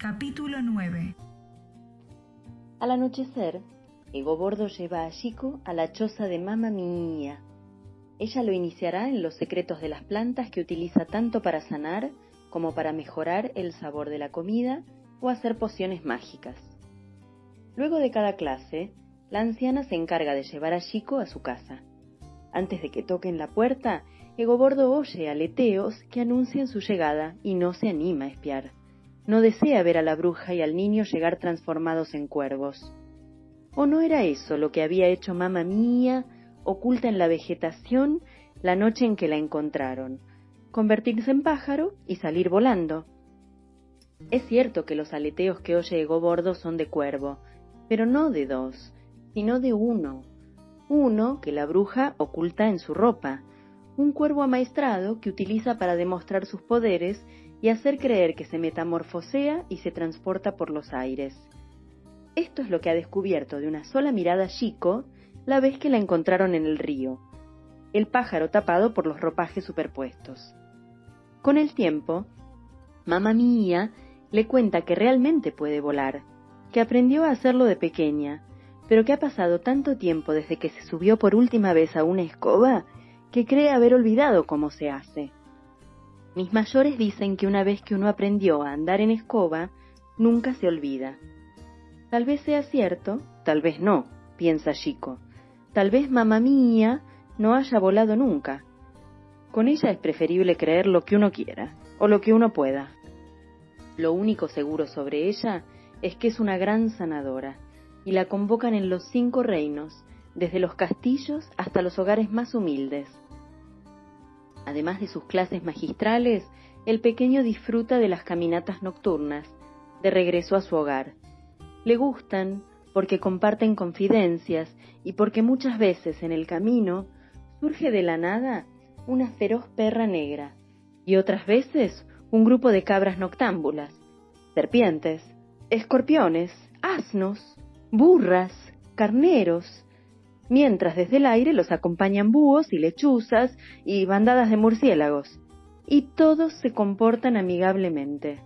Capítulo 9 Al anochecer, Ego Bordo lleva a Chico a la choza de Mamma Mía. Ella lo iniciará en los secretos de las plantas que utiliza tanto para sanar como para mejorar el sabor de la comida o hacer pociones mágicas. Luego de cada clase, la anciana se encarga de llevar a Chico a su casa. Antes de que toquen la puerta, Ego Bordo oye aleteos que anuncian su llegada y no se anima a espiar no desea ver a la bruja y al niño llegar transformados en cuervos. ¿O no era eso lo que había hecho mamá mía, oculta en la vegetación, la noche en que la encontraron? Convertirse en pájaro y salir volando. Es cierto que los aleteos que oye Ego Bordo son de cuervo, pero no de dos, sino de uno. Uno que la bruja oculta en su ropa, un cuervo amaestrado que utiliza para demostrar sus poderes y hacer creer que se metamorfosea y se transporta por los aires. Esto es lo que ha descubierto de una sola mirada Chico la vez que la encontraron en el río, el pájaro tapado por los ropajes superpuestos. Con el tiempo, mamá mía le cuenta que realmente puede volar, que aprendió a hacerlo de pequeña, pero que ha pasado tanto tiempo desde que se subió por última vez a una escoba que cree haber olvidado cómo se hace. Mis mayores dicen que una vez que uno aprendió a andar en escoba, nunca se olvida. Tal vez sea cierto, tal vez no, piensa Chico. Tal vez mamá mía no haya volado nunca. Con ella es preferible creer lo que uno quiera, o lo que uno pueda. Lo único seguro sobre ella es que es una gran sanadora, y la convocan en los cinco reinos, desde los castillos hasta los hogares más humildes. Además de sus clases magistrales, el pequeño disfruta de las caminatas nocturnas, de regreso a su hogar. Le gustan porque comparten confidencias y porque muchas veces en el camino surge de la nada una feroz perra negra y otras veces un grupo de cabras noctámbulas, serpientes, escorpiones, asnos, burras, carneros, mientras desde el aire los acompañan búhos y lechuzas y bandadas de murciélagos, y todos se comportan amigablemente.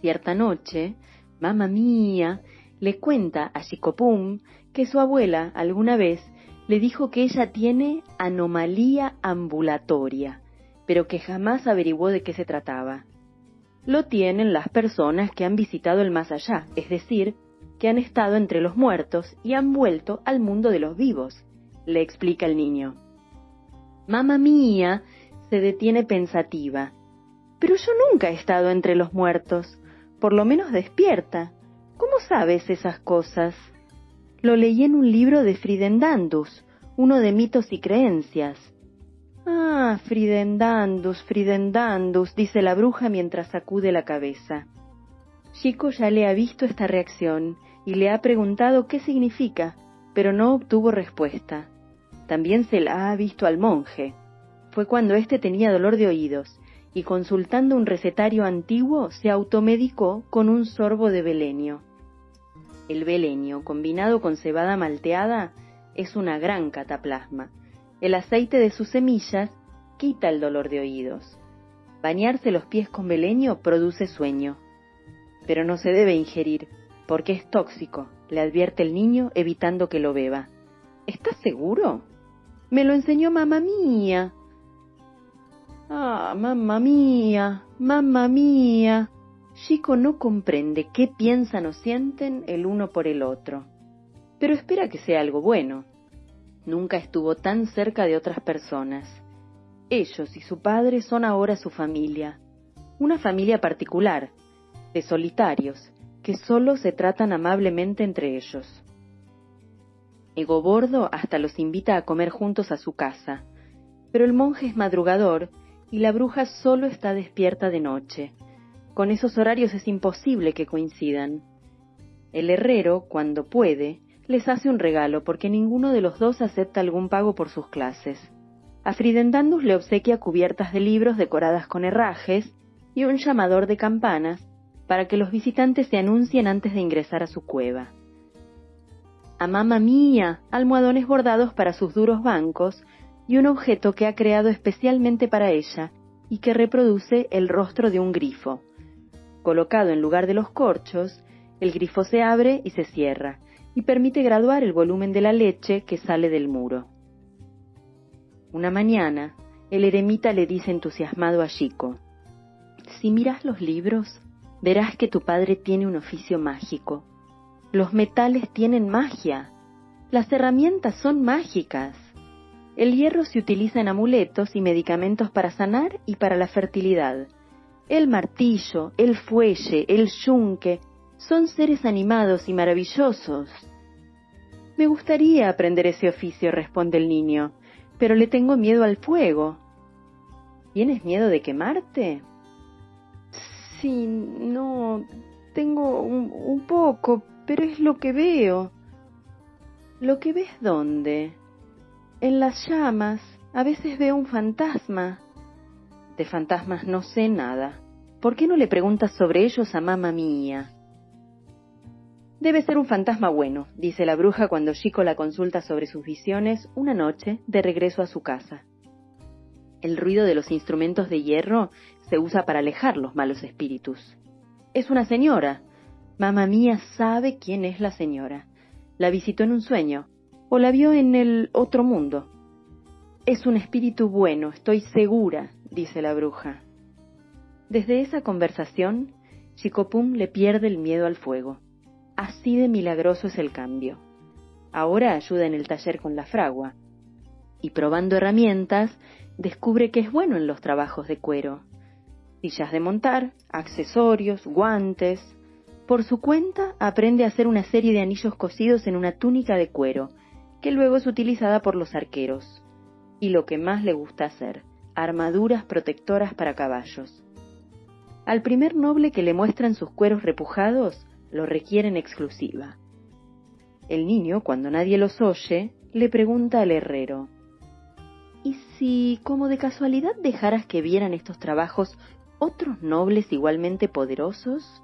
Cierta noche, mamá mía le cuenta a Chicopum que su abuela alguna vez le dijo que ella tiene anomalía ambulatoria, pero que jamás averiguó de qué se trataba. Lo tienen las personas que han visitado el más allá, es decir, que han estado entre los muertos y han vuelto al mundo de los vivos, le explica el niño. Mamá mía se detiene pensativa. Pero yo nunca he estado entre los muertos, por lo menos despierta. ¿Cómo sabes esas cosas? Lo leí en un libro de Fridendandus, uno de mitos y creencias. Ah, Fridendandus, Fridendandus, dice la bruja mientras sacude la cabeza. Chico ya le ha visto esta reacción y le ha preguntado qué significa, pero no obtuvo respuesta. También se la ha visto al monje. Fue cuando éste tenía dolor de oídos, y consultando un recetario antiguo se automedicó con un sorbo de belenio. El belenio, combinado con cebada malteada, es una gran cataplasma. El aceite de sus semillas quita el dolor de oídos. Bañarse los pies con belenio produce sueño. Pero no se debe ingerir, porque es tóxico, le advierte el niño evitando que lo beba. ¿Estás seguro? Me lo enseñó mamá mía. Ah, mamá mía, mamá mía. Chico no comprende qué piensan o sienten el uno por el otro, pero espera que sea algo bueno. Nunca estuvo tan cerca de otras personas. Ellos y su padre son ahora su familia, una familia particular, de solitarios, que solo se tratan amablemente entre ellos. Egobordo hasta los invita a comer juntos a su casa, pero el monje es madrugador y la bruja solo está despierta de noche. Con esos horarios es imposible que coincidan. El herrero, cuando puede, les hace un regalo porque ninguno de los dos acepta algún pago por sus clases. A Fridendandus le obsequia cubiertas de libros decoradas con herrajes y un llamador de campanas para que los visitantes se anuncien antes de ingresar a su cueva. A mamá mía, almohadones bordados para sus duros bancos y un objeto que ha creado especialmente para ella y que reproduce el rostro de un grifo. Colocado en lugar de los corchos, el grifo se abre y se cierra, y permite graduar el volumen de la leche que sale del muro. Una mañana, el eremita le dice entusiasmado a Chico, Si miras los libros, verás que tu padre tiene un oficio mágico. Los metales tienen magia. Las herramientas son mágicas. El hierro se utiliza en amuletos y medicamentos para sanar y para la fertilidad. El martillo, el fuelle, el yunque, son seres animados y maravillosos. Me gustaría aprender ese oficio, responde el niño, pero le tengo miedo al fuego. ¿Tienes miedo de quemarte? Sí, no, tengo un, un poco, pero es lo que veo. ¿Lo que ves dónde? En las llamas a veces veo un fantasma. De fantasmas no sé nada. ¿Por qué no le preguntas sobre ellos a mamá mía? Debe ser un fantasma bueno, dice la bruja cuando Chico la consulta sobre sus visiones una noche de regreso a su casa. El ruido de los instrumentos de hierro se usa para alejar los malos espíritus. Es una señora. Mamá mía sabe quién es la señora. La visitó en un sueño o la vio en el otro mundo. Es un espíritu bueno, estoy segura, dice la bruja. Desde esa conversación, Chicopum le pierde el miedo al fuego. Así de milagroso es el cambio. Ahora ayuda en el taller con la fragua. Y probando herramientas, descubre que es bueno en los trabajos de cuero. Sillas de montar, accesorios, guantes. Por su cuenta, aprende a hacer una serie de anillos cosidos en una túnica de cuero, que luego es utilizada por los arqueros. Y lo que más le gusta hacer, armaduras protectoras para caballos. Al primer noble que le muestran sus cueros repujados, lo requieren exclusiva. El niño, cuando nadie los oye, le pregunta al herrero, ¿Y si, como de casualidad, dejaras que vieran estos trabajos otros nobles igualmente poderosos?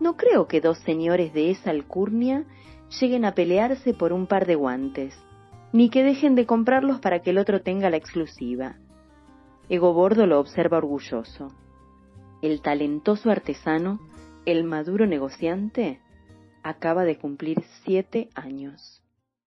No creo que dos señores de esa alcurnia lleguen a pelearse por un par de guantes, ni que dejen de comprarlos para que el otro tenga la exclusiva. Ego Bordo lo observa orgulloso. El talentoso artesano, el maduro negociante, acaba de cumplir siete años.